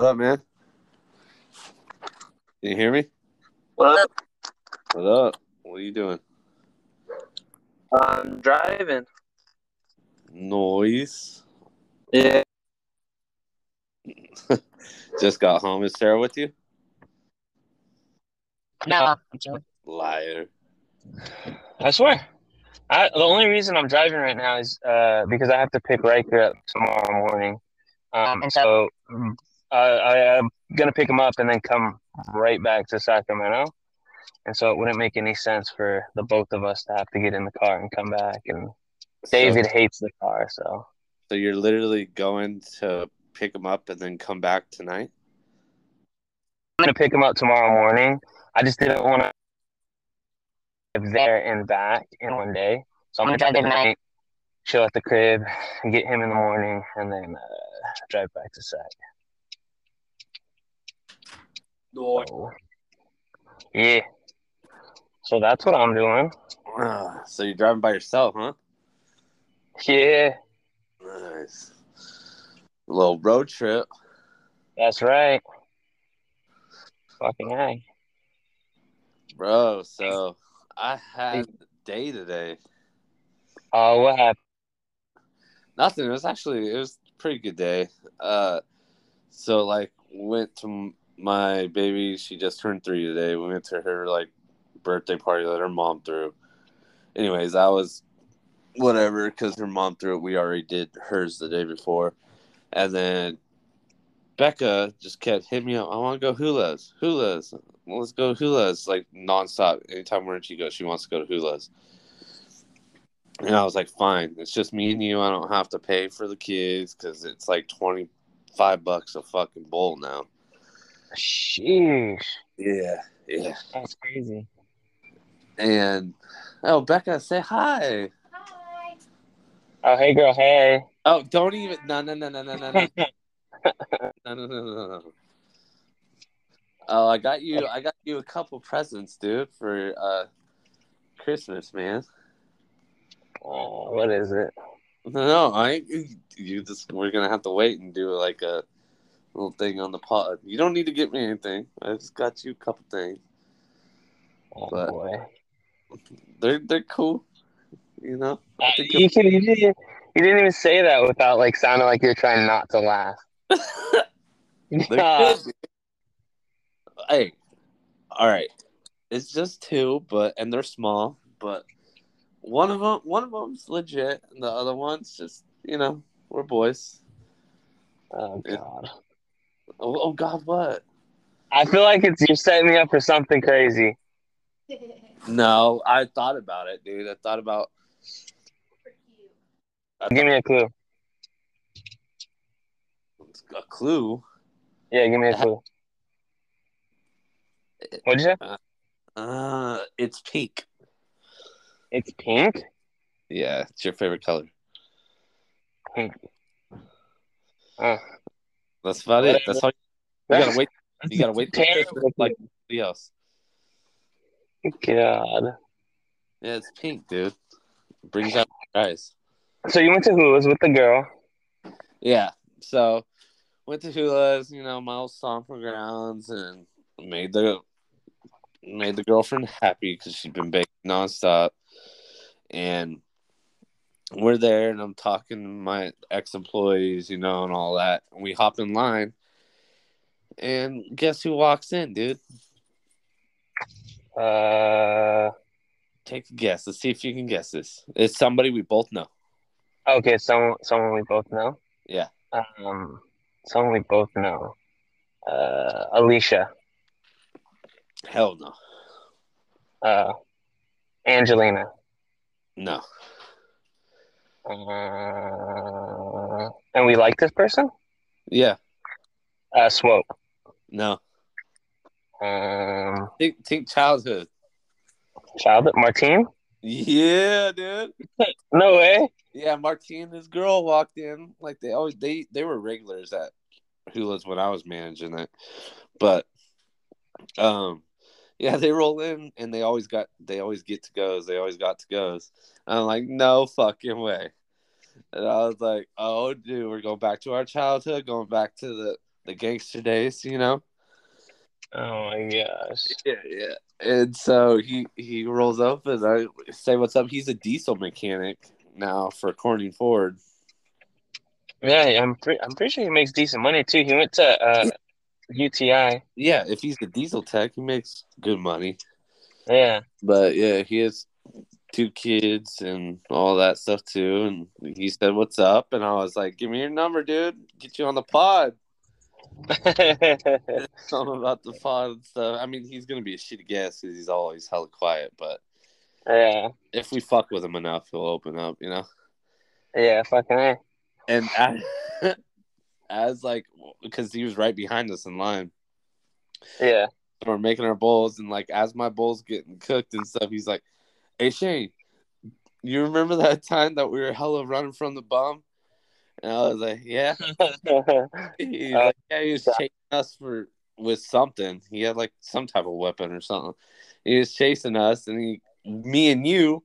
What up, man? Can you hear me? What? What up? What are you doing? I'm driving. Noise. Yeah. Just got home. Is Sarah with you? No. I'm chilling. Liar. I swear. I, the only reason I'm driving right now is uh, because I have to pick Riker up tomorrow morning. Um, and so uh, I, I'm gonna pick him up and then come right back to Sacramento. And so it wouldn't make any sense for the both of us to have to get in the car and come back. And David So, hates the car, so so you're literally going to pick him up and then come back tonight? I'm gonna pick him up tomorrow morning. I just didn't want to there and back in one day, so I'm gonna drive tonight, chill at the crib, get him in the morning, and then uh, drive back to Sac. No. So, yeah. So that's what I'm doing. Ah, so you're driving by yourself, huh? Yeah, Nice. A little road trip. that's right. Fucking hey. Bro, so I had a day today. Oh, what happened? Nothing. It was actually it was a pretty good day. Uh, so like went to my baby. She just turned three today. We went to her like birthday party that her mom threw. Anyways, I was whatever because her mom threw it. We already did hers the day before, and then Becca just kept hitting me up. I want to go Hula's. Hula's. Let's go Hula's like nonstop. Anytime where she goes, she wants to go to Hula's. And I was like, fine. It's just me and you. I don't have to pay for the kids because it's like 25 bucks a fucking bowl now. Sheesh. Yeah. Yeah. That's crazy. And, oh, Becca, say hi. Hi. Oh, hey, girl. Hey. Oh, don't even. No, no, no, no, no, no, no. No, no, no, no, no. Oh, I got you. I got you a couple presents, dude, for uh Christmas, man. Oh, what is it? No, no, I. You just. We're gonna have to wait and do like a little thing on the pod. You don't need to get me anything. I just got you a couple things. Oh, But- boy. They're they're cool. You know. I think you, can, you, didn't, you didn't even say that without like sounding like you're trying not to laugh. Yeah. Hey, all right. It's just two, but and they're small, but one of them, one of them's legit, and the other one's just you know we're boys. Oh God. Oh, oh God, what? I feel like it's you're setting me up for something crazy. No, I thought about it, dude. I thought about. I Give me a clue. a clue. Yeah, give me a clue. What'd you say? Uh, it's pink. It's pink. Yeah, it's your favorite color. Pink. Oh, That's about it. That's all. You gotta wait. You gotta wait Christmas like everybody else. God. Yeah, it's pink, dude. Brings out the eyes. So you went to Hula's with the girl. Yeah. So went to Hula's, you know, my old stomping grounds, and made the made the girlfriend happy because she'd been baking nonstop. And we're there, and I'm talking to my ex employees, you know, and all that. And we hop in line, and guess who walks in, dude? Uh, Take a guess. Let's see if you can guess this. It's somebody we both know. okay, someone someone we both know. Yeah. Um, someone we both know. Uh, Alicia. Hell no. Uh, Angelina. No. Uh, and we like this person. Yeah. Uh, Swope. No. Um, Think think childhood. child Martine. Yeah, dude. No way. Yeah, Martine, this girl walked in like they always they they were regulars at Hula's when I was managing it, but um, yeah, they roll in and they always got they always get to goes. They always got to goes. I'm like, no fucking way. And I was like, oh, dude, we're going back to our childhood, going back to the the gangster days, you know. Oh my gosh. Yeah, yeah. And so he he rolls up and I say what's up. He's a diesel mechanic now for Corning Ford. Yeah, I'm pre- I'm pretty sure he makes decent money too. He went to uh, UTI. Yeah, if he's the diesel tech, he makes good money. Yeah. But yeah, he has two kids and all that stuff too. And he said, "What's up?" And I was like, "Give me your number, dude. Get you on the pod." Something about the pod and stuff. I mean, he's gonna be a shitty guest because he's always hella quiet. But yeah, if we fuck with him enough, he'll open up. You know. Yeah, fucking a. And as, as like, because he was right behind us in line. Yeah. We're making our bowls, and like as my bowls getting cooked and stuff, he's like, "Hey Shane, you remember that time that we were hella running from the bum?" And I was like, "Yeah." He's uh, like, "Yeah, he was chasing us for with something. He had like some type of weapon or something. He was chasing us, and he, me and you,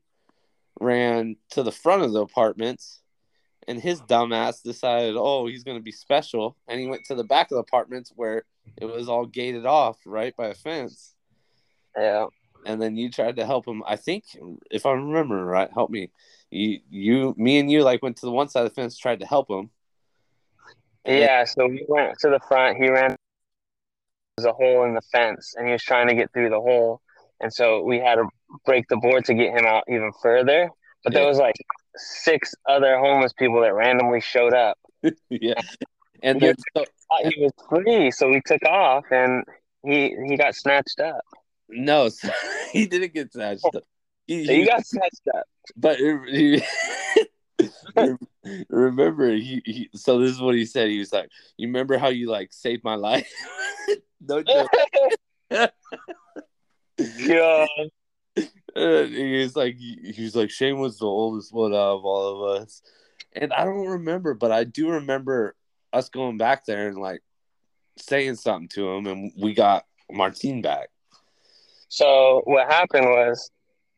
ran to the front of the apartments." And his dumbass decided, oh, he's going to be special. And he went to the back of the apartments where it was all gated off, right, by a fence. Yeah. And then you tried to help him. I think, if I remember right, help me. You, you, me, and you like went to the one side of the fence, tried to help him. Yeah. So we went to the front. He ran. There's a hole in the fence, and he was trying to get through the hole. And so we had to break the board to get him out even further. But yeah. there was like six other homeless people that randomly showed up. yeah, and then so, he was free, so we took off, and he he got snatched up. No, so he didn't get snatched up. He, he, he got snatched up. But he, remember, he, he. So this is what he said. He was like, "You remember how you like saved my life?" no joke. yeah. And he like, he's like, Shane was the oldest one out of all of us, and I don't remember, but I do remember us going back there and like saying something to him, and we got Martine back. So what happened was,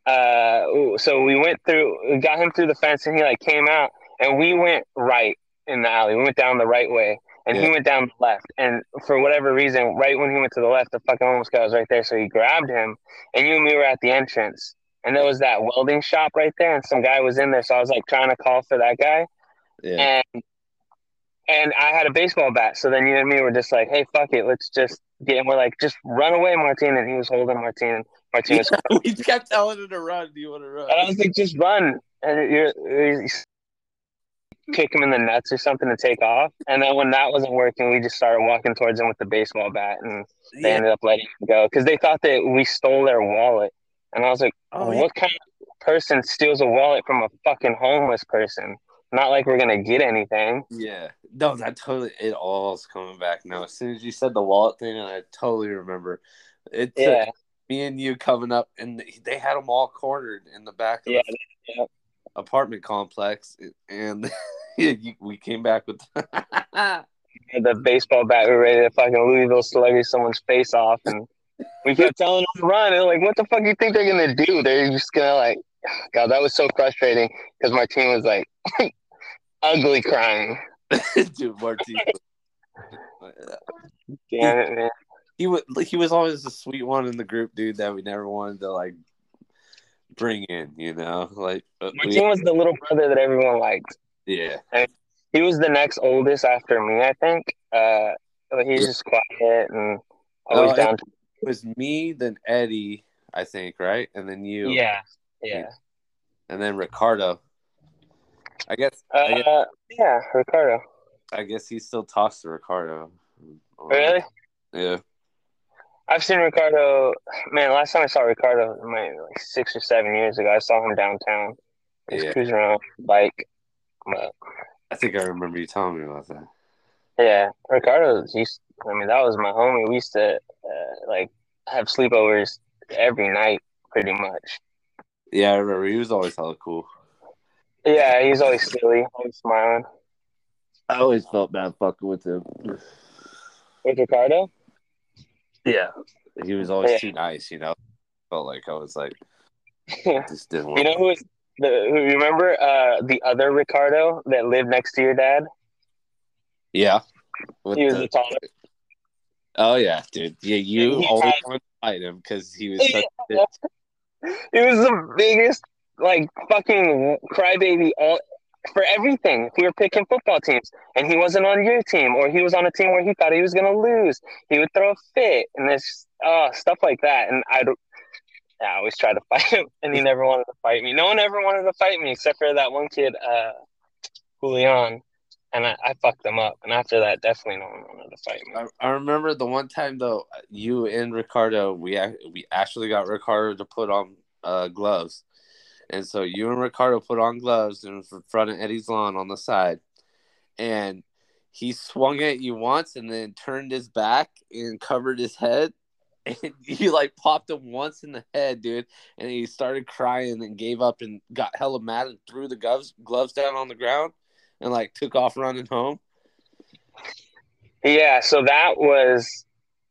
uh, so we went through, we got him through the fence, and he like came out, and we went right in the alley. We went down the right way, and yeah. he went down the left. And for whatever reason, right when he went to the left, the fucking homeless guy was right there. So he grabbed him, and you and me were at the entrance. And there was that welding shop right there, and some guy was in there. So I was like trying to call for that guy. Yeah. And and I had a baseball bat. So then you and me were just like, hey, fuck it, let's just get him. We're like, just run away, Martine. And he was holding Martine. Martine was. Yeah, we kept telling him to run. Do you want to run? And I was like, just run. And you're, you're kick him in the nuts or something to take off. And then when that wasn't working, we just started walking towards him with the baseball bat, and they yeah. ended up letting him go because they thought that we stole their wallet. And I was like, oh, what yeah. kind of person steals a wallet from a fucking homeless person? Not like we're gonna get anything. Yeah, no, that totally it all's coming back now. As soon as you said the wallet thing, I totally remember. It yeah. me and you coming up, and they had them all cornered in the back of yeah, the yeah. Apartment complex, and we came back with the baseball bat. We were ready to fucking Louisville sluggy someone's face off, and we kept telling them to run. And like, what the fuck do you think they're gonna do? They're just gonna like, God, that was so frustrating because Martine was like ugly crying. Dude, Martine. Damn it, man. He was he was always the sweet one in the group, dude, that we never wanted to like bring in, you know, like Martine we, was the little brother that everyone liked. Yeah. And he was the next oldest after me, I think. Uh, he's just quiet and always uh, down. To- it was me, then Eddie, I think, right, and then you. Yeah. Yeah. And then Ricardo. I guess, uh, I guess. yeah, Ricardo. I guess he still talks to Ricardo. Really? Yeah. I've seen Ricardo. Man, last time I saw Ricardo, like six or seven years ago, I saw him downtown. He's yeah. cruising around bike. But I think I remember you telling me about that. Yeah, Ricardo. Used, I mean, that was my homie. We used to uh, like have sleepovers every night, pretty much. Yeah, I remember. He was always hella cool. Yeah, he's always silly, always smiling. I always felt bad fucking with him. With Ricardo? Yeah, he was always yeah. too nice. You know, felt like I was like, just didn't. you know who was the, Who, remember uh, the other Ricardo that lived next to your dad? Yeah. With He was the- the taller. oh yeah, dude. Yeah, you He always wanted to fight him because he was such. a. He was the biggest, like fucking crybaby all for everything. If we were picking football teams, and he wasn't on your team, or he was on a team where he thought he was gonna lose. He would throw a fit, and this uh stuff like that. And I, yeah, I always tried to fight him, and he never wanted to fight me. No one ever wanted to fight me except for that one kid, uh, Julian, and I, I fucked him up. And after that, definitely no one wanted to fight me. I, I remember the one time though, you and Ricardo, we we actually got Ricardo to put on uh, gloves, and so you and Ricardo put on gloves and in front of Eddie's lawn on the side, and he swung at you once and then turned his back and covered his head. And you like popped him once in the head, dude, and he started crying and gave up and got hella mad and threw the gloves gloves down on the ground and like took off running home. Yeah, so that was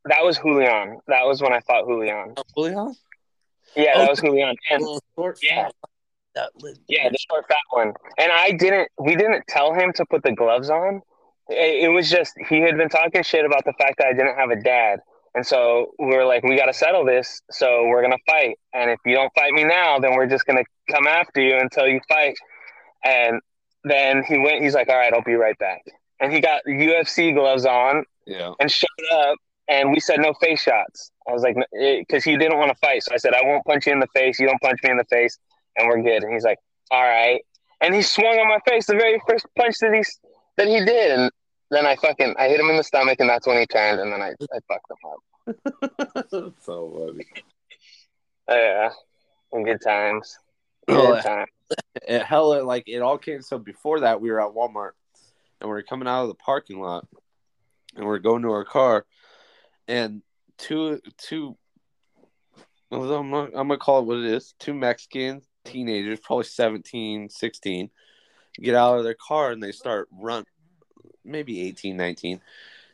that was Julian. That was when I fought Julian. Oh, Julian? Yeah, Oh. that was Julian. And Little short Yeah. that lit- Yeah, the short fat one. And I didn't. We didn't tell him to put the gloves on. It, it was just he had been talking shit about the fact that I didn't have a dad, and so we were like, we got to settle this. So we're gonna fight, and if you don't fight me now, then we're just gonna come after you until you fight. And then he went. He's like, all right, I'll be right back. And he got UFC gloves on yeah. and showed up. And we said no face shots. I was like, because he didn't want to fight. So I said, I won't punch you in the face. You don't punch me in the face, and we're good. And he's like, all right. And he swung on my face the very first punch that he that he did, and then I fucking I hit him in the stomach, and that's when he turned, and then I I fucked him up. so funny. Oh, yeah, good times. Oh, Good times. it hella like it all came so before that we were at Walmart and we are coming out of the parking lot and we are going to our car and two two I'm gonna, I'm gonna call it what it is. Two Mexican teenagers probably 17 16 get out of their car and they start run maybe 18 19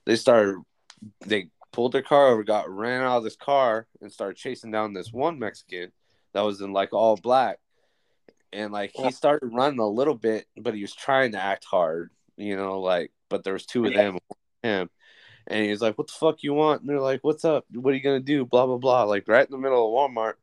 they started they pulled their car over got ran out of this car and started chasing down this one Mexican that was in like all black. And like he started running a little bit, but he was trying to act hard, you know, like. But there was two of them, him, and he's like, "What the fuck you want?" And they're like, "What's up? What are you gonna do?" Blah blah blah. Like right in the middle of Walmart,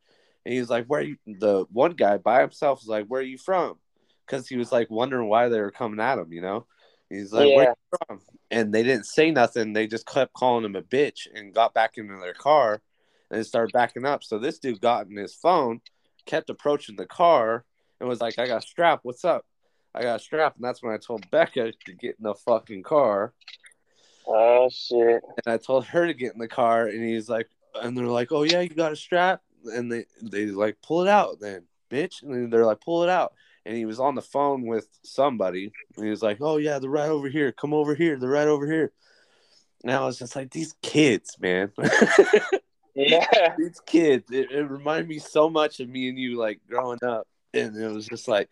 and he's like, "Where are you?" The one guy by himself was like, "Where are you from?" Because he was like wondering why they were coming at him, you know. He's like, "Where Yeah. you from?" And they didn't say nothing. They just kept calling him a bitch and got back into their car and started backing up. So this dude got in his phone, kept approaching the car, and was like, I got a strap. What's up? I got a strap. And that's when I told Becca to get in the fucking car. Oh shit. And I told her to get in the car. And he's like, and they're like, oh, yeah, you got a strap? And they, they like, pull it out then, bitch. And then they're like, pull it out. And he was on the phone with somebody. And he was like, oh, yeah, they're right over here. Come over here. They're right over here. And I was just like, these kids, man. Yeah. these kids it, it reminded me so much of me and you like growing up and it was just like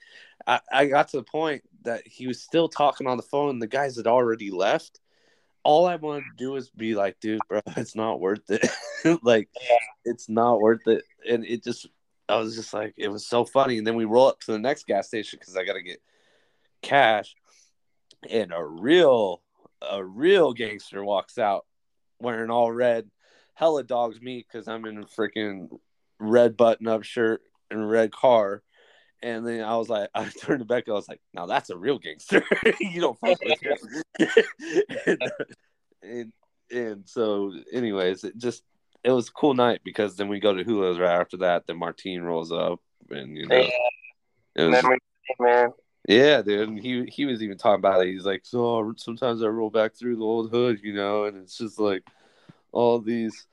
I, I got to the point that he was still talking on the phone and the guys had already left all i wanted to do was be like dude bro it's not worth it. Like it's not worth it. And it just i was just like it was so funny. And then we roll up to the next gas station because i gotta get cash. And a real a real gangster walks out wearing all red. Hella dogs me because I'm in a freaking red button up shirt and red car. And then I was like, I turned to Becca. I was like, "Now that's a real gangster. you don't fuck with him." and, and and so, anyways, it just it was a cool night because then we go to Hula's right after that. Then Martine rolls up, and you know, Yeah. it was Memory, man. yeah, dude. And he he was even talking about it. He's like, so sometimes I roll back through the old hood, you know, and it's just like all these,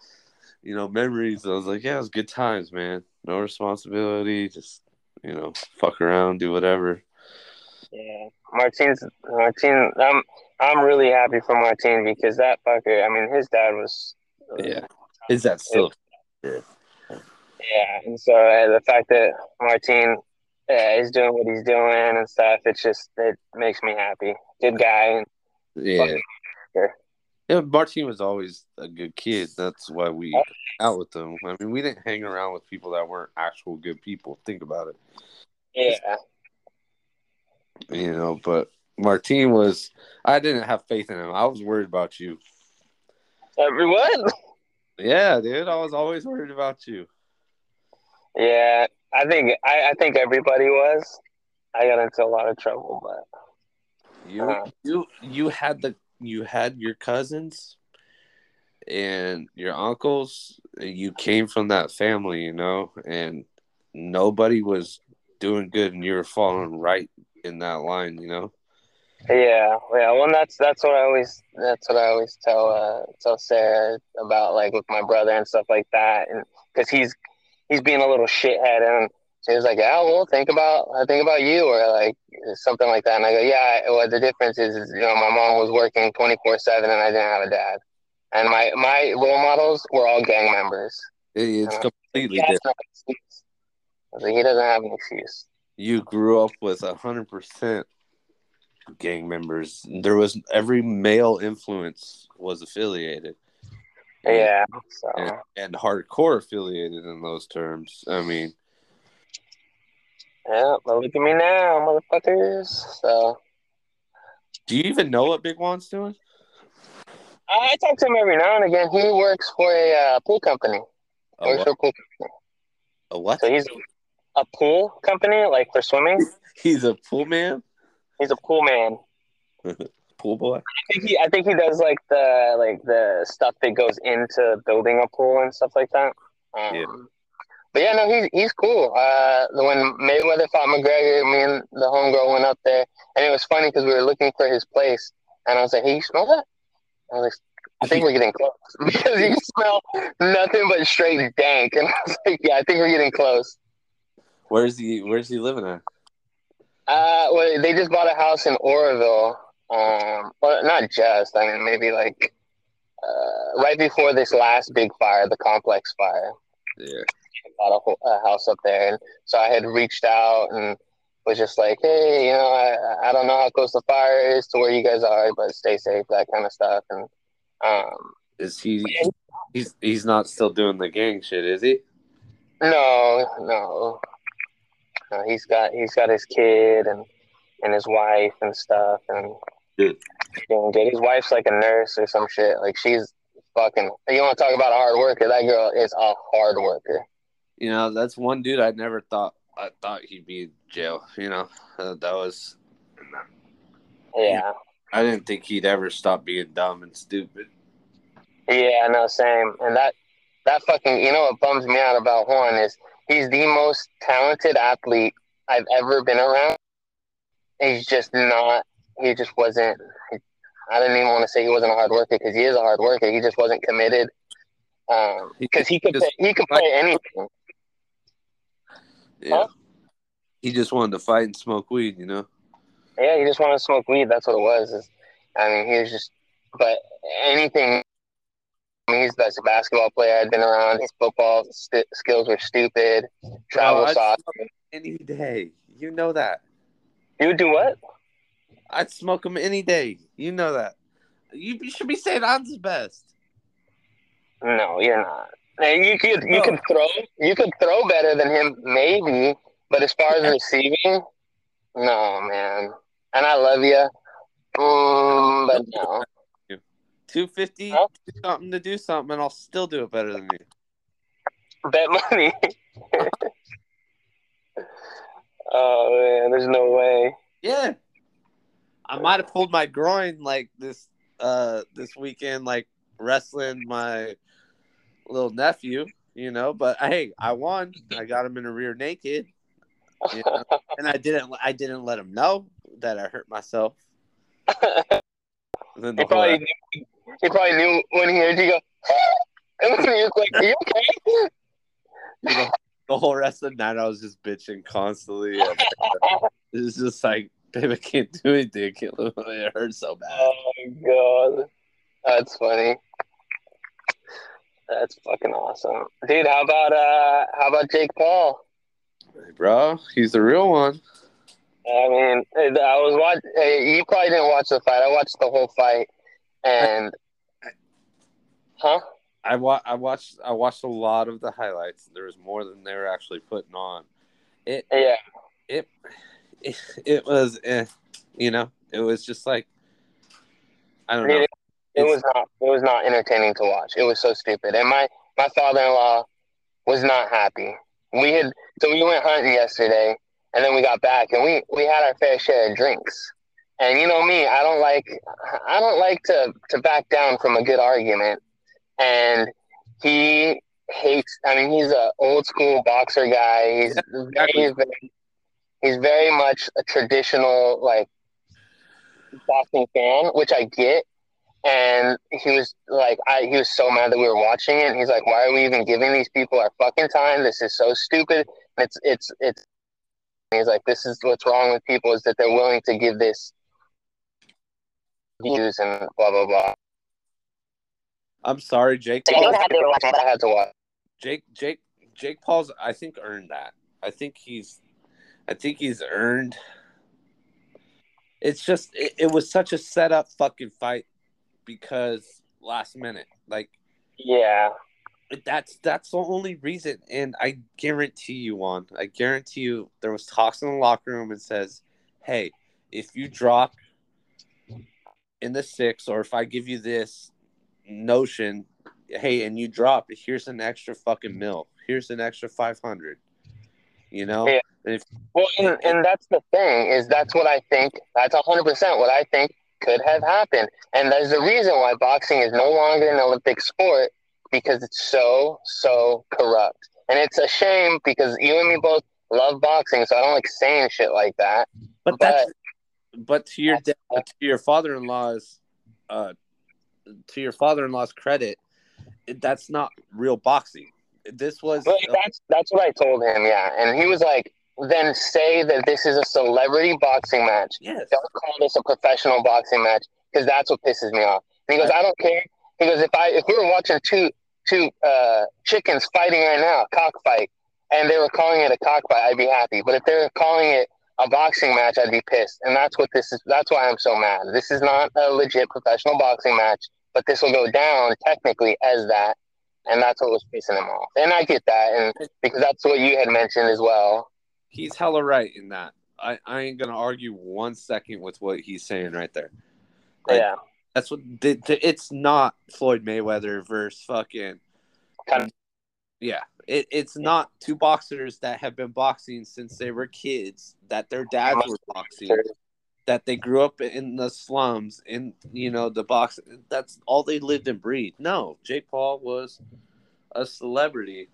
you know, memories. I was like, yeah, it was good times, man. No responsibility, just you know, fuck around, do whatever. Yeah, Martin's Martin. I'm I'm really happy for Martin because that fucker. I mean, his dad was. Yeah. Is that still? Yeah, and so uh, the fact that Martin uh, is doing what he's doing and stuff, it's just it makes me happy. Good guy. And, Yeah. Yeah, Martin was always a good kid. That's why we out with them. I mean, we didn't hang around with people that weren't actual good people. Think about it. yeah, you know but Martin was. I didn't have faith in him. I was worried about you. Everyone. Yeah, dude. I was always worried about you. Yeah, I think I, I think everybody was. I got into a lot of trouble, but You Uh-huh. you you had the you had your cousins and your uncles. You came from that family, you know, and nobody was doing good, and you were falling right in that line, you know. yeah, yeah. Well, that's that's what I always that's what I always tell uh tell Sarah about like with my brother and stuff like that, and because he's he's being a little shithead, and she was like, yeah, well, think about I think about you or like something like that, and I go, yeah. Well, the difference is, is you know, my mom was working twenty four seven, and I didn't have a dad, and my my role models were all gang members. It's Uh-huh. completely He different. no. I was like, he doesn't have an excuse. You grew up with a hundred percent gang members. There was every male influence was affiliated. And- Yeah. So and, and hardcore affiliated in those terms. I mean, yeah, but look at me now, motherfuckers. So do you even know what Big Juan's doing? I talk to him every now and again. He works for a uh, pool company. A works what? for a pool company. A what? So he's a pool company, like for swimming. He's a pool man, He's a pool man. pool boy. I think he, I think he does like the like the stuff that goes into building a pool and stuff like that. Um, Yeah. But yeah, no, he's he's cool. Uh, when Mayweather fought McGregor, me and the homegirl went up there, and it was funny because we were looking for his place, and I was like, "Hey, you smell that?" I was like, "I think we're getting close," because you smell nothing but straight dank, and I was like, "Yeah, I think we're getting close." Where's he? Where's he living at? Uh, well, they just bought a house in Oroville. Um, well, not just. I mean, maybe like uh, right before this last big fire, the complex fire. Yeah. Bought a, a house up there, and so I had reached out and was just like, hey, you know, I, I don't know how close the fire is to where you guys are, but stay safe, that kind of stuff. And um, Is he? He's he's not still doing the gang shit, is he? no, no, no, he's got he's got his kid and and his wife and stuff, and Good. doing good. His wife's like a nurse or some shit. Like she's fucking. You want to talk about a hard worker? That girl is a hard worker. You know, that's one dude I never thought I thought he'd be in jail. You know, uh, that was. Yeah. I didn't think he'd ever stop being dumb and stupid. Yeah, no, same. And that that fucking you know what bums me out about Juan is he's the most talented athlete I've ever been around. He's just not. He just wasn't. I didn't even want to say he wasn't a hard worker because he is a hard worker. He just wasn't committed. Um, because he could Just- play, he could play anything. Yeah. Huh? He just wanted to fight and smoke weed. You know. Yeah, he just wanted to smoke weed. That's what it was. Is, I mean, he was just. But anything. I mean, he's the best basketball player I'd been around. His football st- skills were stupid. Travel oh, soft. any day. You know that. You would do what? I'd smoke him any day. You know that. You, you should be saying I'm the best. No, you're not. And you could you No. could throw you could throw better than him, maybe. But as far as receiving, no, man. And I love you, mm, but no. Two fifty, Huh? something to do something, and I'll still do it better than you. Bet money. oh man, there's no way. Yeah. I might have pulled my groin like this uh this weekend, like wrestling my little nephew, you know, but hey, I won. I got him in a rear naked. you know, and I didn't I didn't let him know that I hurt myself. The He probably knew, he probably knew when he heard you go. and he was like, "Are you okay?" the, the whole rest of the night I was just bitching constantly. And uh, it was just like, babe, I can't do anything. I can't live. It hurts so bad. Oh my god, that's funny. That's fucking awesome, dude. How about uh, how about Jake Paul? Hey, bro, he's the real one. I mean, I was watch. You probably didn't watch the fight. I watched the whole fight, and huh? I wa- I watched I watched a lot of the highlights. There was more than they were actually putting on. It Yeah, it it, it was eh, you know It was just like I don't know. It, was not. It was not entertaining to watch. It was so stupid. And my my father in law was not happy. We had so we went hunting yesterday, and then we got back, and we we had our fair share of drinks. And you know me, I don't like I don't like to to back down from a good argument. And he hates. I mean, he's a old school boxer guy. He's very, he's very he's very much a traditional like boxing fan, which I get. And he was like, I he was so mad that we were watching it. And he's like, why are we even giving these people our fucking time? This is so stupid. And it's it's it's. He's like, this is what's wrong with people is that they're willing to give this views and blah blah blah. I'm sorry, Jake. So Paul. don't to watch it, but I had to watch. Jake Jake Jake Paul's I think earned that. I think he's I think he's earned it's just it, it was such a set up fucking fight because last minute. Like Yeah, that's that's the only reason and I guarantee you one. I guarantee you there was talks in the locker room and says, Hey, if you drop in the six or if I give you this notion hey, and you drop, here's an extra fucking mil. Here's an extra five hundred. You know? Yeah. And if Well, and, and that's the thing is that's what I think. That's hundred percent what I think could have happened, and there's a reason why boxing is no longer an Olympic sport because it's so so corrupt, and it's a shame because you and me both love boxing, so I don't like saying shit like that. but But that's but to your that's- da- to your father in law's uh to your father in law's credit, that's not real boxing. This was Well, that's that's what I told him, yeah, and he was like, "Then say that this is a celebrity boxing match. yes. Don't call this a professional boxing match because that's what pisses me off." And he goes, "I don't care." He goes, "If I if we were watching two two uh, chickens fighting right now, cockfight, and they were calling it a cockfight, I'd be happy. But if they're calling it a boxing match, I'd be pissed. And that's what this is. That's why I'm so mad. This is not a legit professional boxing match, but this will go down technically as that." And that's what was pissing him off. And I get that, and because that's what you had mentioned as well. He's hella right in that. I, I ain't gonna argue one second with what he's saying right there. Like, yeah. That's what the, the, it's not Floyd Mayweather versus fucking Kind of- yeah. It, it's not two boxers that have been boxing since they were kids, that their dads were boxing, that they grew up in the slums, in you know the box. That's all they lived and breathed. No, Jake Paul was a celebrity,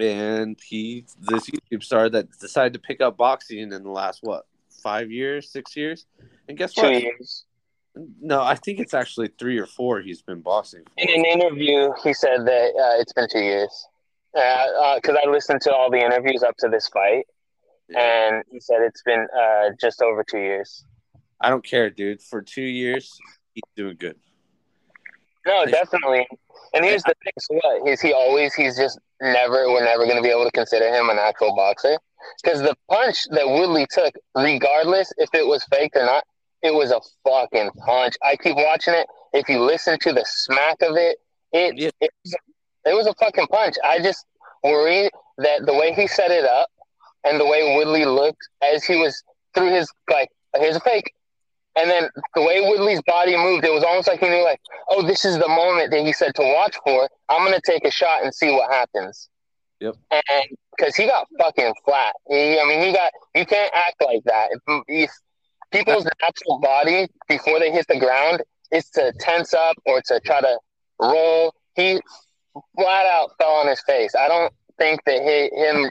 and he this YouTube star that decided to pick up boxing in the last what five years, six years, and guess Two what? years. No, I think it's actually three or four. He's been boxing. For. In an interview, he said that uh, it's been two years. Because I listened to all the interviews up to this fight, Yeah. and he said it's been uh, just over two years. I don't care, dude. For two years, he's doing good. No, definitely. And here's the thing: so what is he always? He's just never. We're never going to be able to consider him an actual boxer because the punch that Woodley took, regardless if it was faked or not, it was a fucking punch. I keep watching it. If you listen to the smack of it, it Yeah. it, was, it was a fucking punch. I just worry that the way he set it up and the way Woodley looked as he was through his like, here's a fake. And then the way Woodley's body moved, it was almost like he knew, like, oh, this is the moment that he said to watch for. I'm gonna take a shot and see what happens. Yep. And because he got fucking flat. He, I mean, he got. You can't act like that. If, if people's natural body before they hit the ground is to tense up or to try to roll, he flat out fell on his face. I don't think that he, him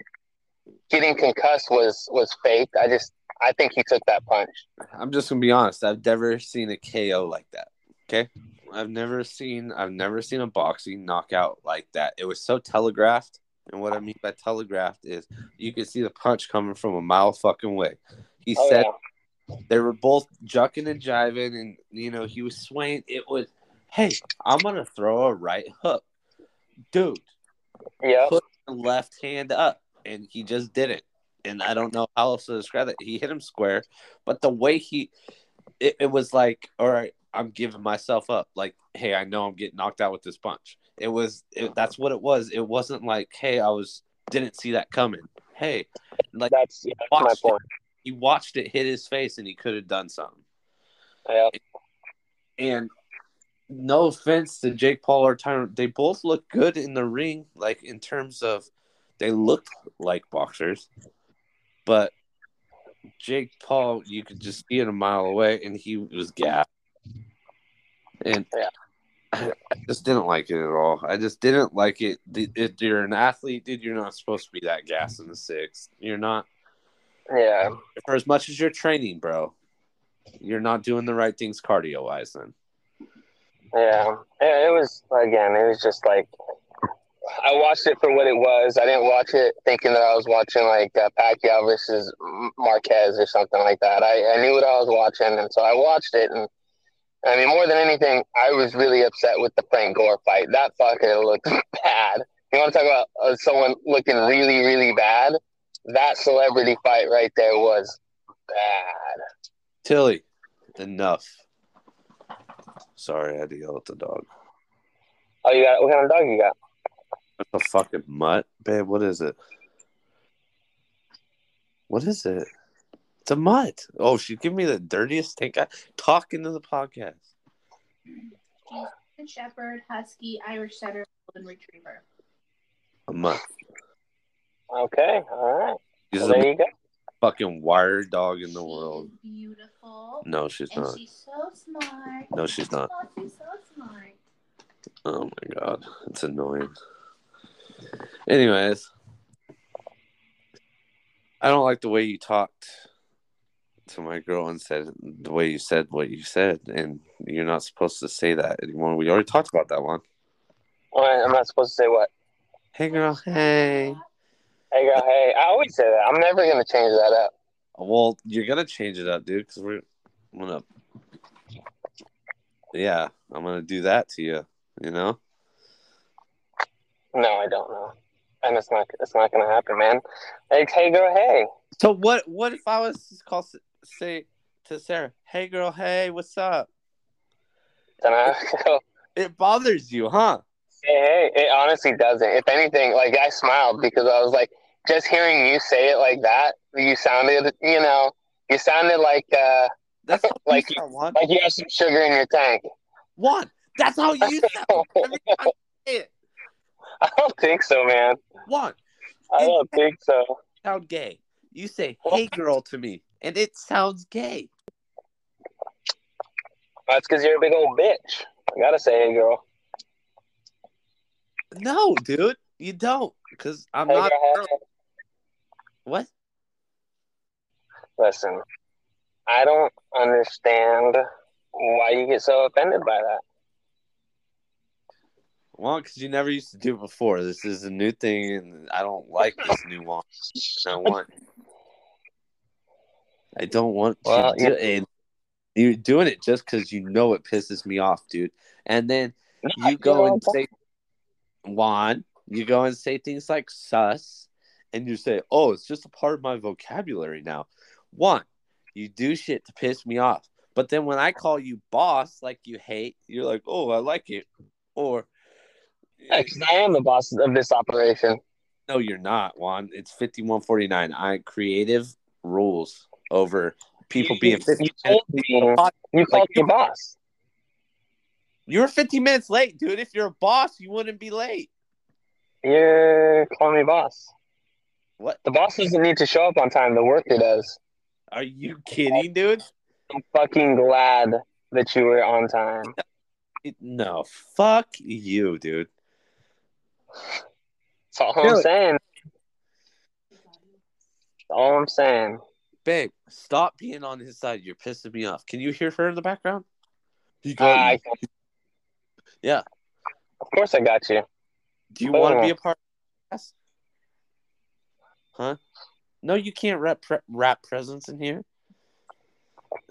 getting concussed was was fake. I just I think he took that punch. I'm just gonna be honest. I've never seen a KO like that. Okay, I've never seen. I've never seen a boxing knockout like that. It was so telegraphed. And what I mean by telegraphed is you could see the punch coming from a mile fucking way. He Oh, said yeah. they were both jucking and jiving, and you know he was swaying. It was, hey, I'm gonna throw a right hook, dude. Yeah. Put the left hand up, and he just did it. And I don't know how else to describe it. He hit him square, but the way he, it, it was like, all right, I'm giving myself up. Like, hey, I know I'm getting knocked out with this punch. It was, it, that's what it was. It wasn't like, hey, I was didn't see that coming. Hey, like That's, yeah, that's my watched it, he watched it hit his face, and he could have done something. Yeah. And no offense to Jake Paul or Tyron, they both look good in the ring, like in terms of they look like boxers. But Jake Paul, you could just see it a mile away, and he was gassed. And Yeah. I just didn't like it at all. I just didn't like it. If you're an athlete, dude, you're not supposed to be that gas in the six. You're not. Yeah. For as much as you're training, bro, you're not doing the right things cardio wise. Then Yeah. It was again. It was just like I watched it for what it was. I didn't watch it thinking that I was watching like uh, Pacquiao versus Marquez or something like that. I, I knew what I was watching, and so I watched it. And I mean, more than anything, I was really upset with the Frank Gore fight. That fucker looked bad. You want to talk about uh, someone looking really, really bad? That celebrity fight right there was bad. Tilly, enough. Sorry, I had to yell at the dog. Oh, you got what kind of dog you got? That's a fucking mutt, babe. What is it? What is it? It's a mutt. Oh, she's giving me the dirtiest stink eye. Talking to the podcast. German Shepherd, Husky, Irish Setter, Golden Retriever. A mutt. Okay, all right. She's Well, the you go. fucking wired dog in the She world. beautiful. No, she's and not. she's so smart. No, she's not. Oh, she's so smart. Oh my god, it's annoying. Anyways, I don't like the way you talked to my girl and said the way you said what you said, and you're not supposed to say that anymore. We already talked about that one. Right, I'm not supposed to say what. Hey, girl. Hey. Hey, girl. Hey, I always say that. I'm never gonna change that up. Well, you're gonna change it up, dude, because we're I'm gonna. Yeah, I'm gonna do that to you. You know. No, I don't know, and it's not. It's not gonna happen, man. Hey, hey, girl. Hey. So what? What if I was to call say to Sarah, "Hey, girl. Hey, what's up?" Then I go. It bothers you, huh? Hey, hey, it honestly doesn't. If anything, like I smiled because I was like, just hearing you say it like that, you sounded, you know, you sounded like, uh, That's Like you like you have some sugar in your tank. What? that's how you sound. Every time you say it. I don't think so, man. What? I don't think so. sound gay. You say "Hey, girl" to me, and it sounds gay. That's because you're a big old bitch. I gotta say, hey, girl. No, dude, you don't, because I'm Hey, not. girl, a hey. girl. What? Listen, I don't understand why you get so offended by that. Well, because you never used to do it before. This is a new thing, and I don't like this nuance. I want. I don't want Well, to do it. You're doing it just because you know it pisses me off, dude. And then you go and say, Juan, you go and say things like sus, and you say, oh, it's just a part of my vocabulary now. One, you do shit to piss me off. But then when I call you boss, like you hate, you're like, oh, I like it. Or, Yeah, 'cause I am the boss of this operation. no, you're not, Juan. It's 5149. I creative rules over people being 50 You you called me boss. You were 50 minutes late, dude. If you're a boss, you wouldn't be late. You're calling me boss. What? The boss doesn't need to show up on time. The worker does. Are you kidding, dude? I'm fucking glad that you were on time. No, fuck you, dude. That's all I'm saying. That's all I'm saying. Babe, stop being on his side. You're pissing me off. Can you hear her in the background? You Uh, I, Yeah. of course, I got you. Do you want to be a part of this? Huh? No, you can't rap pre- rap presence in here.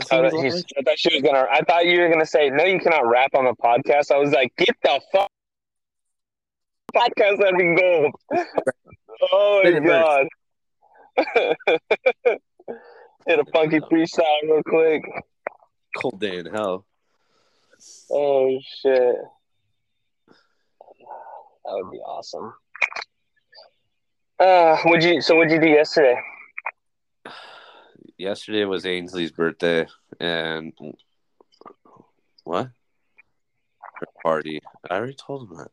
I thought, like- he's- I thought she was gonna. I thought you were gonna say no. You cannot rap on the podcast. I was like, get the fuck. Podcast that'd be gold. Oh my god. Hit a funky freestyle real quick. cold day in hell. Oh shit. That would be awesome. Uh, would you? So what'd you do yesterday? Yesterday was Ainsley's birthday, and what? Her party. I already told him that.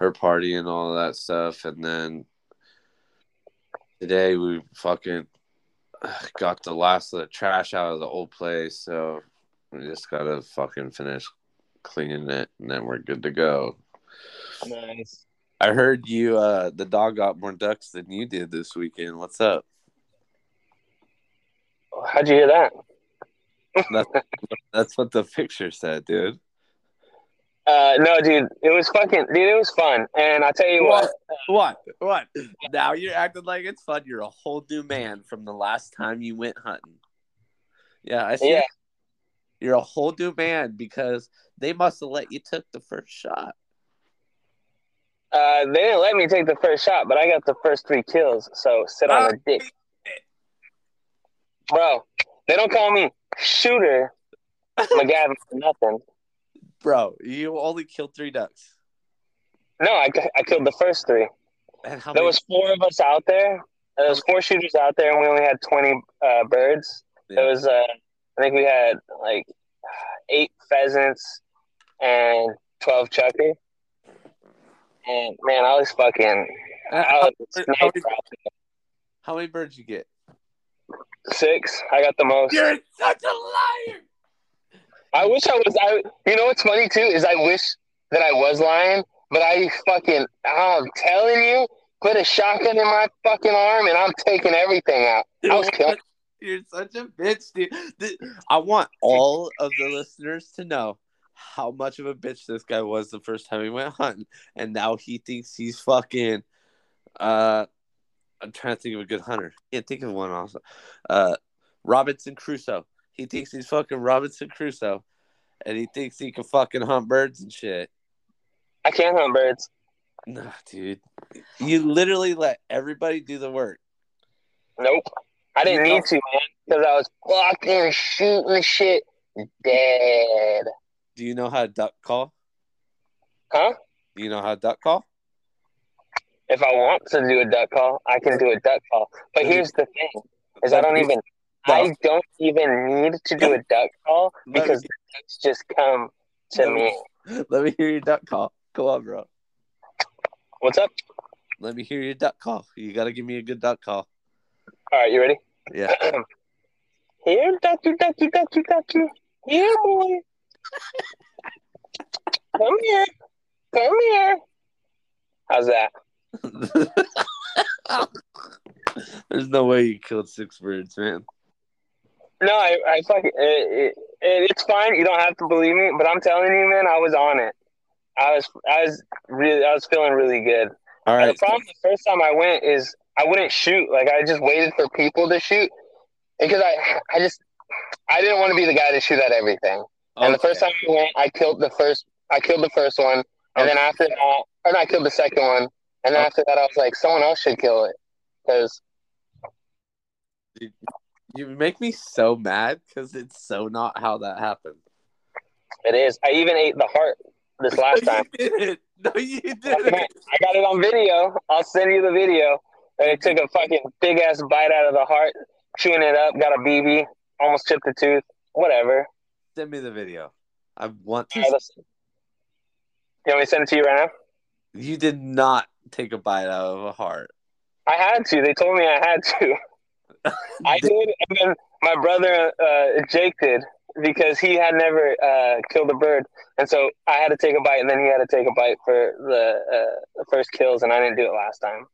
Her party and all that stuff, and then today we fucking got the last of the trash out of the old place, so we just gotta fucking finish cleaning it, and then we're good to go. Nice. I heard you. uh The dog got more ducks than you did this weekend. What's up? How'd you hear that? That's, that's what the picture said, dude. Uh, no, dude, it was fucking, dude, it was fun. And I tell you what, What? What? Now you're acting like it's fun. You're a whole new man from the last time you went hunting. Yeah, I see. yeah, You're a whole new man because they must have let you took the first shot. uh, they didn't let me take the first shot, but I got the first three kills. So sit on a dick, bro. They don't call me shooter McGavin for nothing. Bro, you only killed three ducks. No, I, I killed the first three. And how There many? was four of us out there. There was four shooters out there, and we only had twenty uh, birds. Yeah. It was, uh, I think we had like eight pheasants and twelve chukar. And man, I was fucking. Uh, I how, was how many- there. how many birds you get? six. I got the most. You're such a liar. I wish I was. I. You know what's funny too is I wish that I was lying, but I fucking. I'm telling you, put a shotgun in my fucking arm, and I'm taking everything out. I was killing. You're such a bitch, dude. I want all of the listeners to know how much of a bitch this guy was the first time he went hunting, and now he thinks he's fucking. Uh, I'm trying to think of a good hunter. Can't think of one also. Uh, Robinson Crusoe. He thinks he's fucking Robinson Crusoe, and he thinks he can fucking hunt birds and shit. I can't hunt birds. Nah, dude. You literally let everybody do the work. Nope. I didn't You know- need to, man, because I was fucking shooting shit dead. Do you know how to duck call? Huh? Do you know how to duck call? If I want to do a duck call, I can do a duck call. But here's the thing: is I don't even, I don't even need to do a duck call me- because the ducks just come to Let me- me. Let me hear your duck call. Come on, bro. What's up? Let me hear your duck call. You got to give me a good duck call. All right, you ready? Yeah. Here, ducky, ducky, ducky, ducky. Here, boy. Come here. Come here. How's that? There's no way you killed six birds, man. No, I, I fucking, it, it, it, it's fine. You don't have to believe me, but I'm telling you, man, I was on it. I was, I was really, I was feeling really good. All right. And the problem the first time I went is I wouldn't shoot. Like I just waited for people to shoot because I, I just, I didn't want to be the guy to shoot at everything. And the first time I went, I killed the first. I killed the first one, and then after that, or I killed the second one, and then Okay. after that, I was like, someone else should kill it because You make me so mad because it's so not how that happened. it is. I even ate the heart this last no, time. you didn't. No, you I didn't. got it on video. I'll send you the video. And it took a fucking big ass bite out of the heart, chewing it up, got a BB, almost chipped a tooth. Whatever. Send me the video. I want right, to. listen. You want me to send it to you right now? You did not take a bite out of a heart. I had to. They told me I had to. I did, and then my brother uh, Jake did because he had never uh, killed a bird, and so I had to take a bite, and then he had to take a bite for the, uh, first kills, and I didn't do it last time.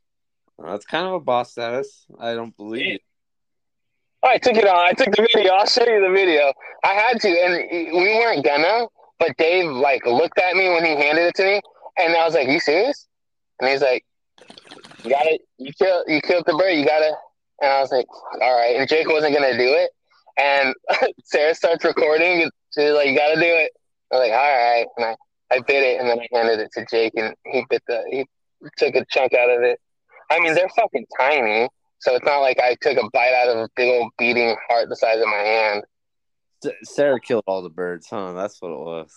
Well, That's kind of a boss status. I don't believe. Oh, I took it on. I took the video. I'll show you the video. I had to, and we weren't gonna, but Dave like looked at me when he handed it to me, and I was like, "You serious?" And he's like, "You got to You kill. You killed the bird. You gotta." And I was like, "All right." And Jake wasn't gonna do it, and Sarah starts recording. She's like, "You gotta do it." I was like, "All right," and I I bit it, and then I handed it to Jake, and he bit the he took a chunk out of it. I mean, they're fucking tiny. So it's not like I took a bite out of a big old beating heart the size of my hand. Sarah killed all the birds, huh? That's what it was.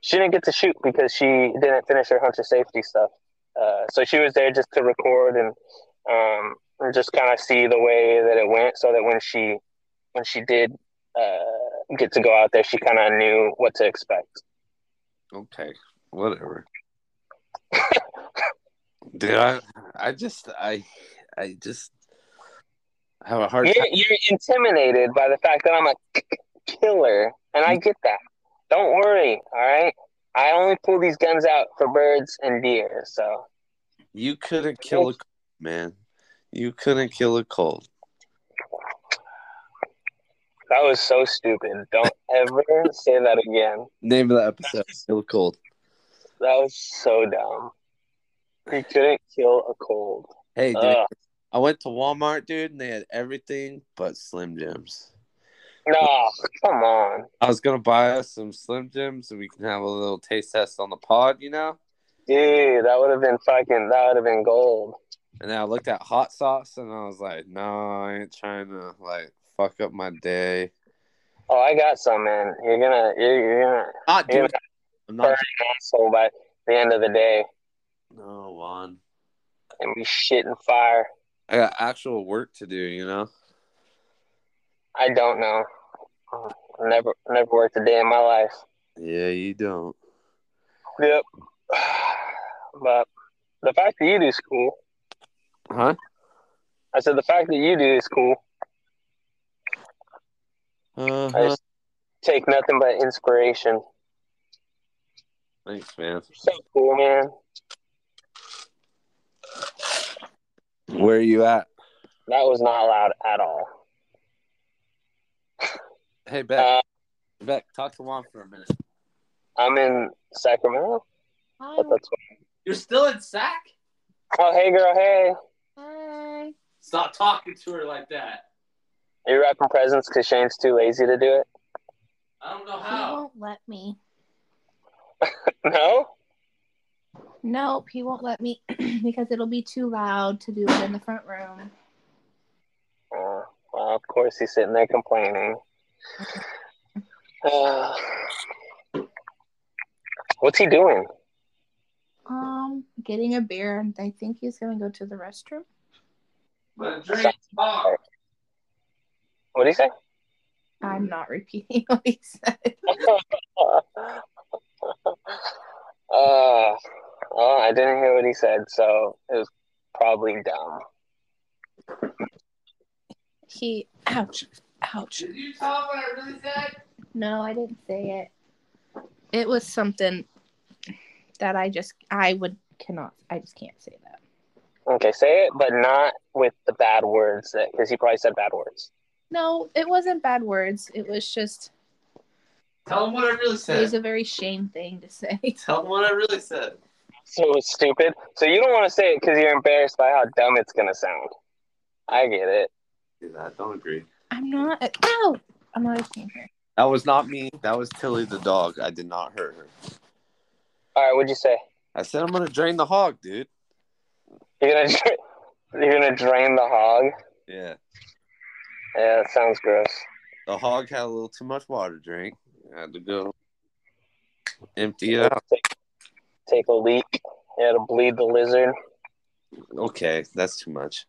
She didn't get to shoot because she didn't finish her hunter safety stuff. Uh, so she was there just to record and um, and just kind of see the way that it went, so that when she when she did uh, get to go out there, she kind of knew what to expect. Okay, whatever. Dude, I, I just, I, I just have a hard You're, time. you're intimidated by the fact that I'm a killer, and I get that. Don't worry, all right? I only pull these guns out for birds and deer, so You couldn't kill a man. You couldn't kill a cold. that was so stupid. Don't ever say that again. Name of the episode: Kill a cold. That was so dumb. You couldn't kill a cold. Hey, dude, Ugh. I went to Walmart, dude, and they had everything but Slim Jims. No, come on. I was gonna buy us some Slim Jims so we can have a little taste test on the pod, you know. Dude, that would have been fucking, that would have been gold. And then I looked at hot sauce, and I was like, "No, I ain't trying to like fuck up my day." Oh, I got some, man. You're gonna, you're, you're gonna Not You're doing. I'm burn not. an asshole by the end of the day No, Juan. and be shitting fire. I got actual work to do, you know. I don't know. Never, never worked a day in my life. Yeah, you don't. Yep. But the fact that you do is cool. Huh? I said the fact that you do is cool. I Uh-huh. just take nothing but inspiration. Thanks, man. So cool, man. Where are you at? That was not loud at all. Hey, Beck. Uh, Beck, talk to Juan for a minute. I'm in Sacramento, Hi. but that's You're still in Sac? Oh, hey, girl, hey. Hi. Stop talking to her like that. Are You're wrapping presents because Shane's too lazy to do it? I don't know how. He won't let me. No? Nope, he won't let me because it'll be too loud to do it in the front room. Uh, well, of course, he's sitting there complaining. Uh, what's he doing? Um, getting a beer, and I think he's gonna go to the restroom. But drink talk. What did he say? I'm not repeating what he said. uh, well, I didn't hear what he said, so it was probably dumb. He, ouch, ouch. Did you tell him what I really said? No, I didn't say it. It was something that I just, I would cannot, I just can't say that. Okay, say it, but not with the bad words, because he probably said bad words. No, it wasn't bad words. It was just, Tell him what I really said. it was a very shame thing to say. Tell him what I really said. So it was stupid. So you don't want to say it because you're embarrassed by how dumb it's gonna sound. I get it. Do that. Don't agree. I'm not, ow! I'm not a here. That was not me. That was Tilly the dog. I did not hurt her. All right, what'd you say? I said I'm gonna drain the hog, dude. You're gonna you're gonna drain the hog? Yeah. Yeah, that sounds gross. The hog had a little too much water to drink. I had to go empty it out. Take, take a leak. You had to bleed the lizard. Okay, that's too much.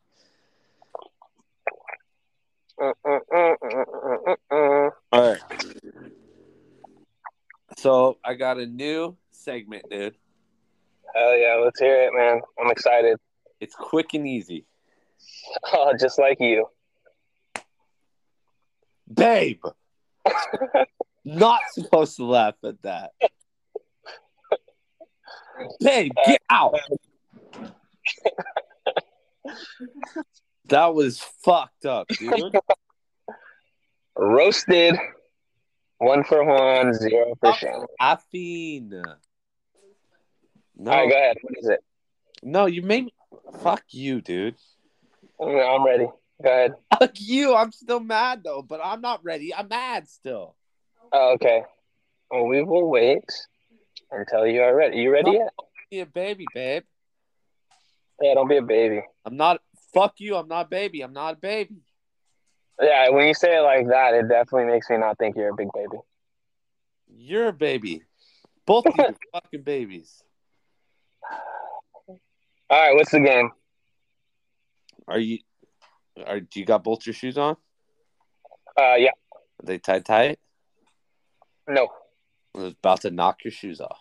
Mm, mm, mm, mm, mm, mm, mm. All right. So I got a new segment, dude. Hell yeah, let's hear it, man. I'm excited. It's quick and easy. Oh, just like you. Babe! Not supposed to laugh at that. Babe, get out! That was fucked up, dude. Roasted. One for one, zero for Shane. Caffeine. No, All right, go ahead. What is it? no, you made me. Fuck you, dude. I'm ready. Go ahead. Fuck you. I'm still mad though, but I'm not ready. I'm mad still. Oh, okay. Well, we will wait until you are ready. You ready No. yet? Be a baby, babe. Yeah, don't be a baby. I'm not. Fuck you. I'm not a baby. I'm not a baby. Yeah, when you say it like that, it definitely makes me not think you're a big baby. You're a baby. Both of you are fucking babies. All right, what's the game? Are you? Are do you got both your shoes on? Uh, yeah, Are they tied tight? No. I was about to knock your shoes off.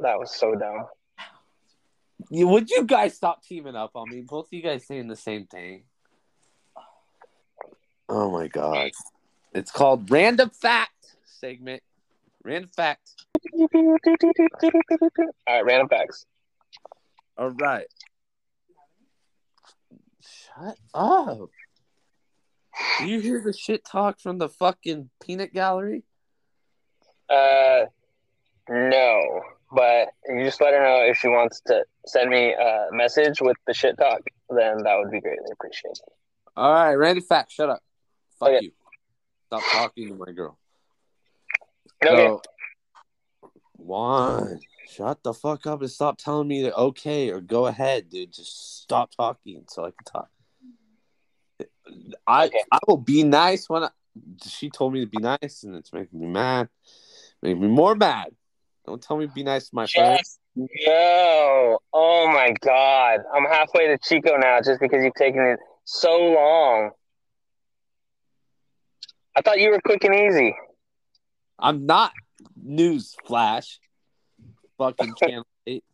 That was so dumb. You, would you guys stop teaming up on me? Both of you guys saying the same thing. Oh my god. It's called Random Fact segment. Random Fact. All right, random facts. All right. Shut up. Do you hear the shit talk from the fucking peanut gallery? Uh, no, but you just let her know if she wants to send me a message with the shit talk. Then that would be greatly appreciated. All right, Randy Fact, shut up. Fuck Okay. you. Stop talking to my girl. Okay. So, Juan, shut the fuck up and stop telling me to okay or go ahead, dude. Just stop talking so I can talk. I Okay. I will be nice when I, she told me to be nice, and it's making me mad, making me more mad. Don't tell me to be nice to my friend. Just go. Oh my god. I'm halfway to Chico now just because you've taken it so long. I thought you were quick and easy. I'm not news flash. Fucking channel eight.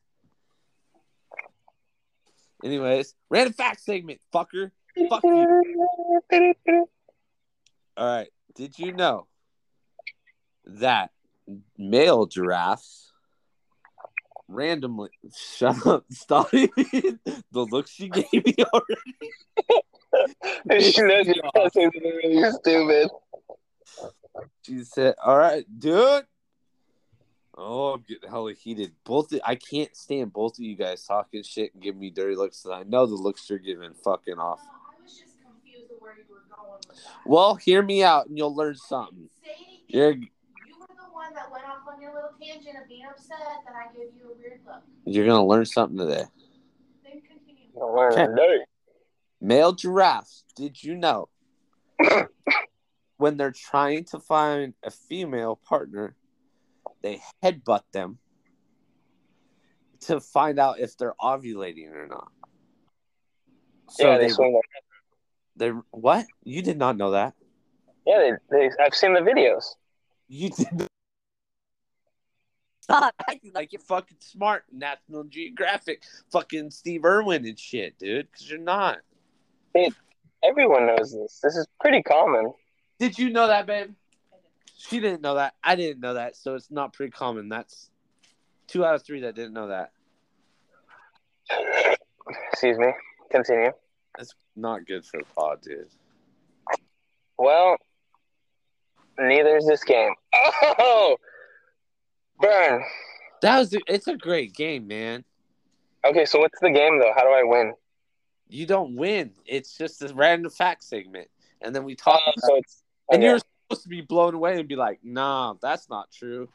Anyways, random fact segment, fucker. Fuck you. All right. Did you know that male giraffes randomly shut up, stop the look she gave me already? she knows you're gonna say something really stupid. She said, "All right, dude." Oh, I'm getting hella heated. Both I can't stand both of you guys talking shit and giving me dirty looks. And I know the looks you're giving fucking off. I was just confused where you were going with that. Well, hear me out and you'll learn something. You're You were the one that went off on your little tangent of being upset that I gave you a weird look. you're gonna learn something today. Then continue. You'll learn Okay. today. Male giraffes. Did you know when they're trying to find a female partner, they headbutt them to find out if they're ovulating or not. So yeah, they, they, swing their they what? You did not know that. Yeah, they, they I've seen the videos. You did not. Stop acting like you're fucking smart. National Geographic, fucking Steve Irwin and shit, dude. Because you're not. Everyone knows this. This is pretty common. Did you know that, babe? She didn't know that. I didn't know that. So it's not pretty common. That's two out of three that didn't know that. Excuse me. Continue. That's not good for the pod, dude. Well, neither is this game. Oh, burn. That was. It's a great game, man. Okay, so what's the game though? How do I win? You don't win. It's just a random fact segment, and then we talk. Oh, about so it's And okay. you're supposed to be blown away and be like, nah, that's not true.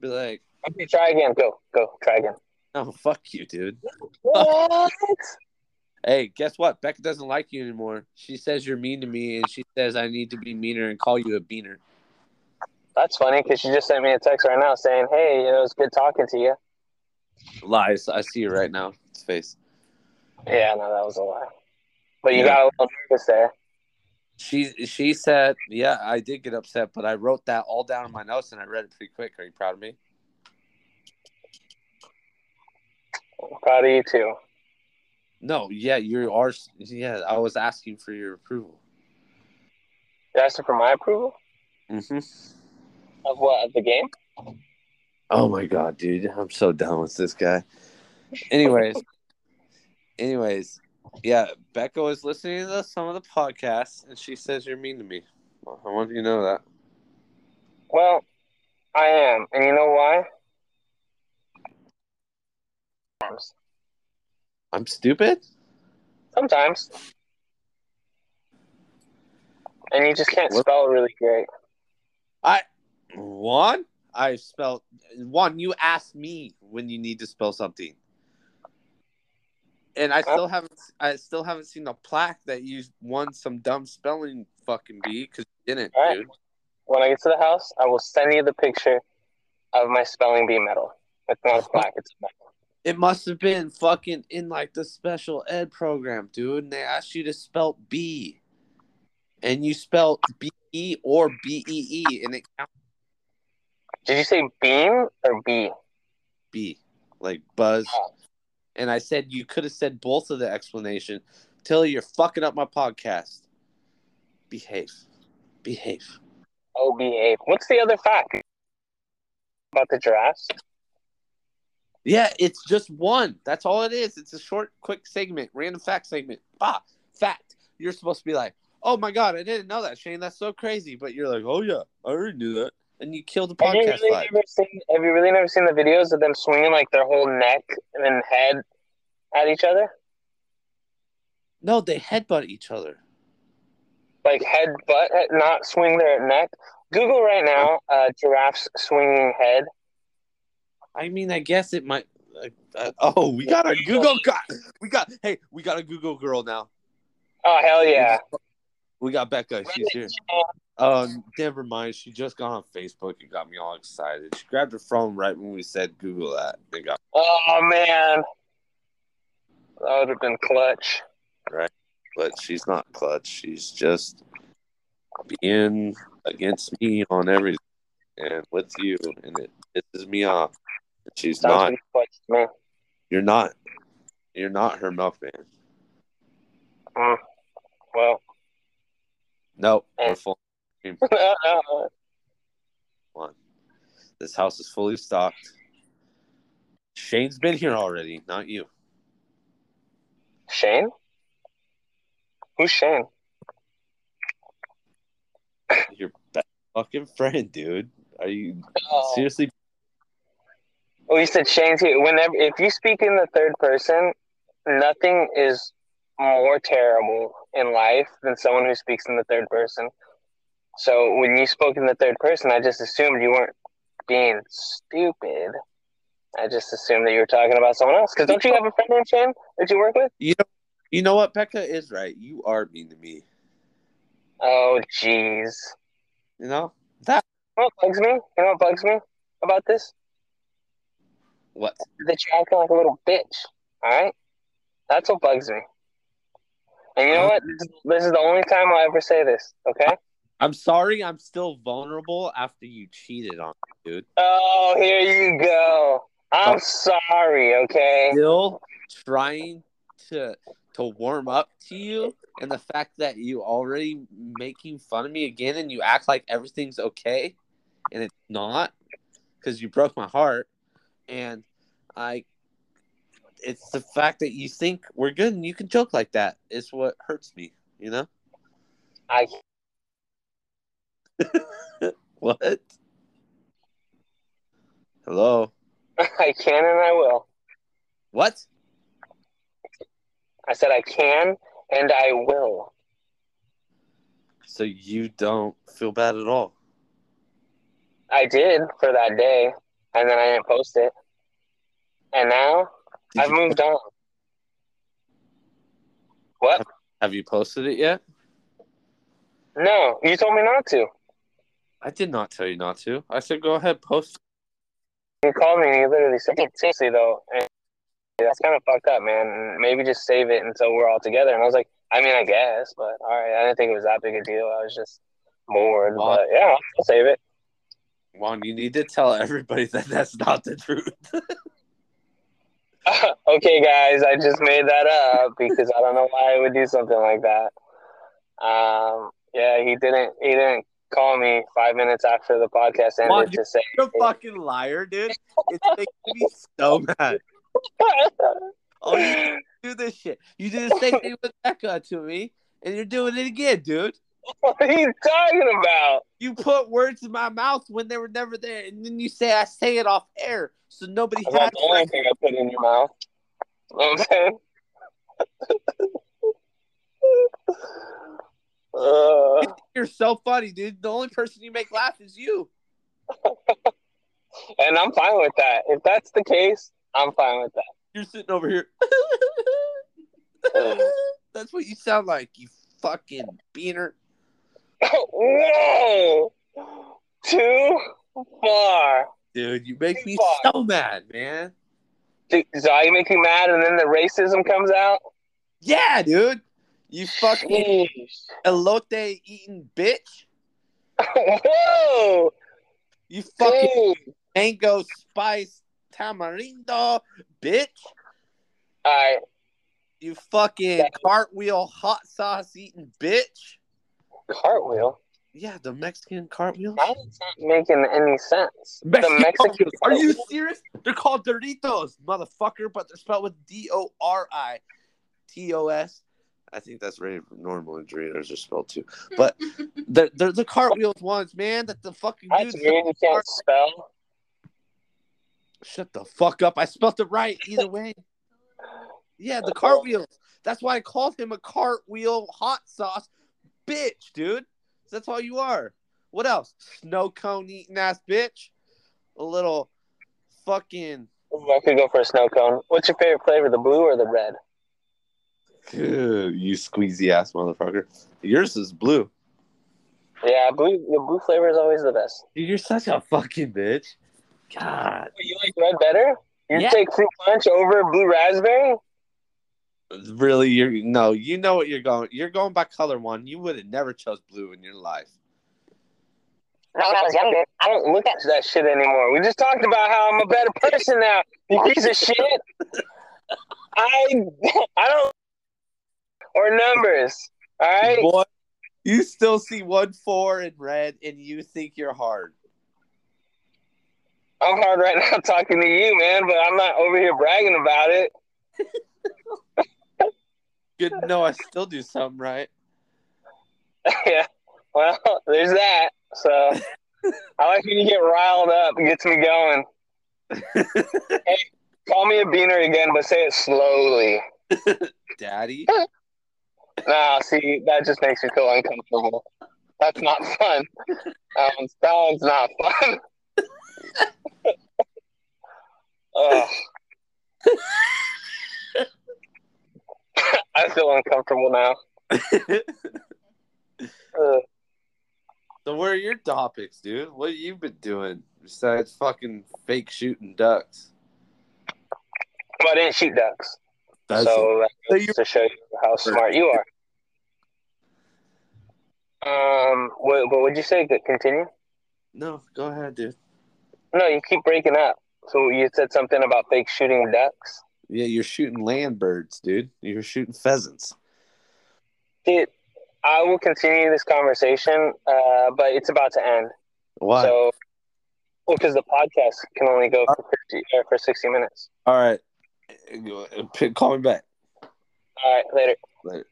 Be like, okay. Try again. Go, go. Try again. oh, fuck you, dude. What? Hey, guess what? Becca doesn't like you anymore. She says you're mean to me, and she says I need to be meaner and call you a beaner. That's funny because she just sent me a text right now saying, "Hey, you know, it was good talking to you." Lies. I see you right now. His face. Yeah, no, that was a lie. But you Yeah. got a little nervous there. She she said, yeah, I did get upset, but I wrote that all down in my notes and I read it pretty quick. Are you proud of me? Proud of you too. No, yeah, you are. Yeah, I was asking for your approval. You asked her for my approval Mm-hmm. of what of the game. Oh my god, dude, I'm so done with this guy. Anyways, anyways, yeah, Becca was listening to some of the podcasts, and she says you're mean to me. I want you to know that. Well, I am, and you know why? I'm stupid. Sometimes. And you just can't What? spell really great. I one. I spelled one. You asked me when you need to spell something, and I still haven't. I still haven't seen the plaque that you won some dumb spelling fucking bee because you didn't, right. dude. When I get to the house, I will send you the picture of my spelling bee medal. It's not a plaque, it's a medal. It must have been fucking in like the special ed program, dude. And they asked you to spell B, and you spelled B E or B E E, and it counts Did you say beam or B? B, like buzz. Oh. And I said you could have said both of the explanation. Tilly, you're fucking up my podcast. Behave. Behave. Oh, behave. What's the other fact about the giraffes? Yeah, it's just one. That's all it is. It's a short, quick segment, random fact segment. Ah, fact. You're supposed to be like, oh my god, I didn't know that, Shane. That's so crazy. But you're like, oh yeah, I already knew that. And you kill the Have you, really vibe. never seen, have you really never seen the videos of them swinging like their whole neck and head at each other? No, they headbutt each other. Like head butt, not swing their neck. Google right now, uh, giraffes swinging head. I mean, I guess it might. Like, uh, oh, we got a Google. Got, we got. Hey, we got a Google girl now. Oh hell yeah! We got Becca. She's here. Um, never mind. She just got on Facebook and got me all excited. She grabbed her phone right when we said Google that and got. Oh man, that would have been clutch. Right, but she's not clutch. She's just being against me on everything and with you, and it pisses me off. She's Sounds not. clutch. You're not. You're not her milkman. Mm. Well, No, we're One. This house is fully stocked. Shane's been here already, not you. Shane? Who's Shane? Your best fucking friend, dude. Are you Oh. seriously? Oh, you said Shane's here. Whenever, if you speak in the third person, nothing is more terrible in life than someone who speaks in the third person. So when you spoke in the third person, I just assumed you weren't being stupid. I just assumed that you were talking about someone else. Because don't you have a friend named Shane that you work with? You know, you know what? Becca is right. You are mean to me. Oh, jeez. You know that You know what bugs me? You know what bugs me about this? what? that you're acting like a little bitch. All right, that's what bugs me. And you know what? This is, the only time I'll ever say this. Okay. I'm sorry. I'm still vulnerable after you cheated on me, dude. Oh, here you go. I'm oh. sorry. Okay. Still trying to to warm up to you, and the fact that you already making fun of me again, and you act like everything's okay, and it's not, because you broke my heart, and I. It's the fact that you think we're good and you can joke like that is what hurts me, you know? I What? Hello? I can and I will. What? I said I can and I will. So you don't feel bad at all? I did for that day, and then I didn't post it. And now Did I've moved on. What? Have you posted it yet? No, you told me not to. I did not tell you not to. I said go ahead, post. You called me and you literally said, seriously though, and that's kind of fucked up, man. Maybe just save it until we're all together. And I was like, I mean, I guess, but all right. I didn't think it was that big a deal. I was just bored, Wow. but yeah, I'll save it. Juan, you need to tell everybody that that's not the truth. okay, guys, I just made that up because I don't know why I would do something like that. Um, yeah, he didn't. He didn't call me five minutes after the podcast ended to say. You're a fucking liar, dude. It's making me so mad. Oh, you do this shit. You did the same thing with Becca to me, and you're doing it again, dude. what are you talking about? You put words in my mouth when they were never there, and then you say I say it off air, so nobody That's has. not the only thing I put in your mouth. You know what I'm saying? uh, You're so funny, dude. The only person you make laugh is you. and I'm fine with that. If that's the case, I'm fine with that. You're sitting over here. That's what you sound like, you fucking beaner. Whoa! Too far. Dude, you make me Fuck. so mad, man. Dude, So I make you mad and then the racism comes out? Yeah, dude. You fucking elote eating bitch. Whoa! You fucking Dude. mango spice tamarindo, bitch. Alright. You fucking cartwheel hot sauce eating bitch. Cartwheel. Yeah, the Mexican cartwheels. That is not making any sense. Mexican the Mexican. Are you serious? They're called Doritos, motherfucker, but they're spelled with D O R I T O S. I think that's very normal in Doritos are spelled too. But they're, they're the cartwheels ones, man. That the fucking That's dude. You can't spell. Shut the fuck up. I spelled it right either way. Yeah, the cartwheels. That's why I called him a cartwheel hot sauce bitch, dude. That's all you are. What else? Snow cone eating ass bitch. A little fucking I could go for a snow cone. What's your favorite flavor, the blue or the red? You squeezy ass motherfucker. Yours is blue. Yeah, blue. The blue flavor is always the best. Dude, you're such a fucking bitch. God. You like red better? You Yeah. take fruit punch over blue raspberry? Really, you're no, you know what you're going. You're going by color one. You would have never chose blue in your life. No, when I was younger, I don't look at that shit anymore. We just talked about how I'm a better person now. You piece of shit. I I don't or numbers. All right. Boy, you still see one four in red, and you think you're hard. I'm hard right now talking to you, man, but I'm not over here bragging about it. Good to know I still do something right. yeah. Well, there's that. So I like when you get riled up. It gets me going. Call me a beaner again, but say it slowly. Daddy. No, see, that just makes me feel uncomfortable. That's not fun. That one's, that one's not fun. I feel uncomfortable now. So what are your topics, dude? What have you been doing besides fucking fake shooting ducks? But I didn't shoot ducks. That's so that So goes you- to show you how smart you are. Um, what, what would you say? Good, Continue. no, go ahead, dude. No, you keep breaking up. So you said something about fake shooting ducks. Yeah, you're shooting land birds, dude. You're shooting pheasants. Dude, I will continue this conversation, uh, but it's about to end. Why? So, well, because the podcast can only go for 50, uh, for sixty minutes. All right. Uh, call me back. All right, later. Later.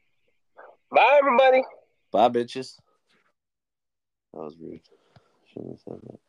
Bye, everybody. Bye, bitches. That was rude. Shouldn't have said that.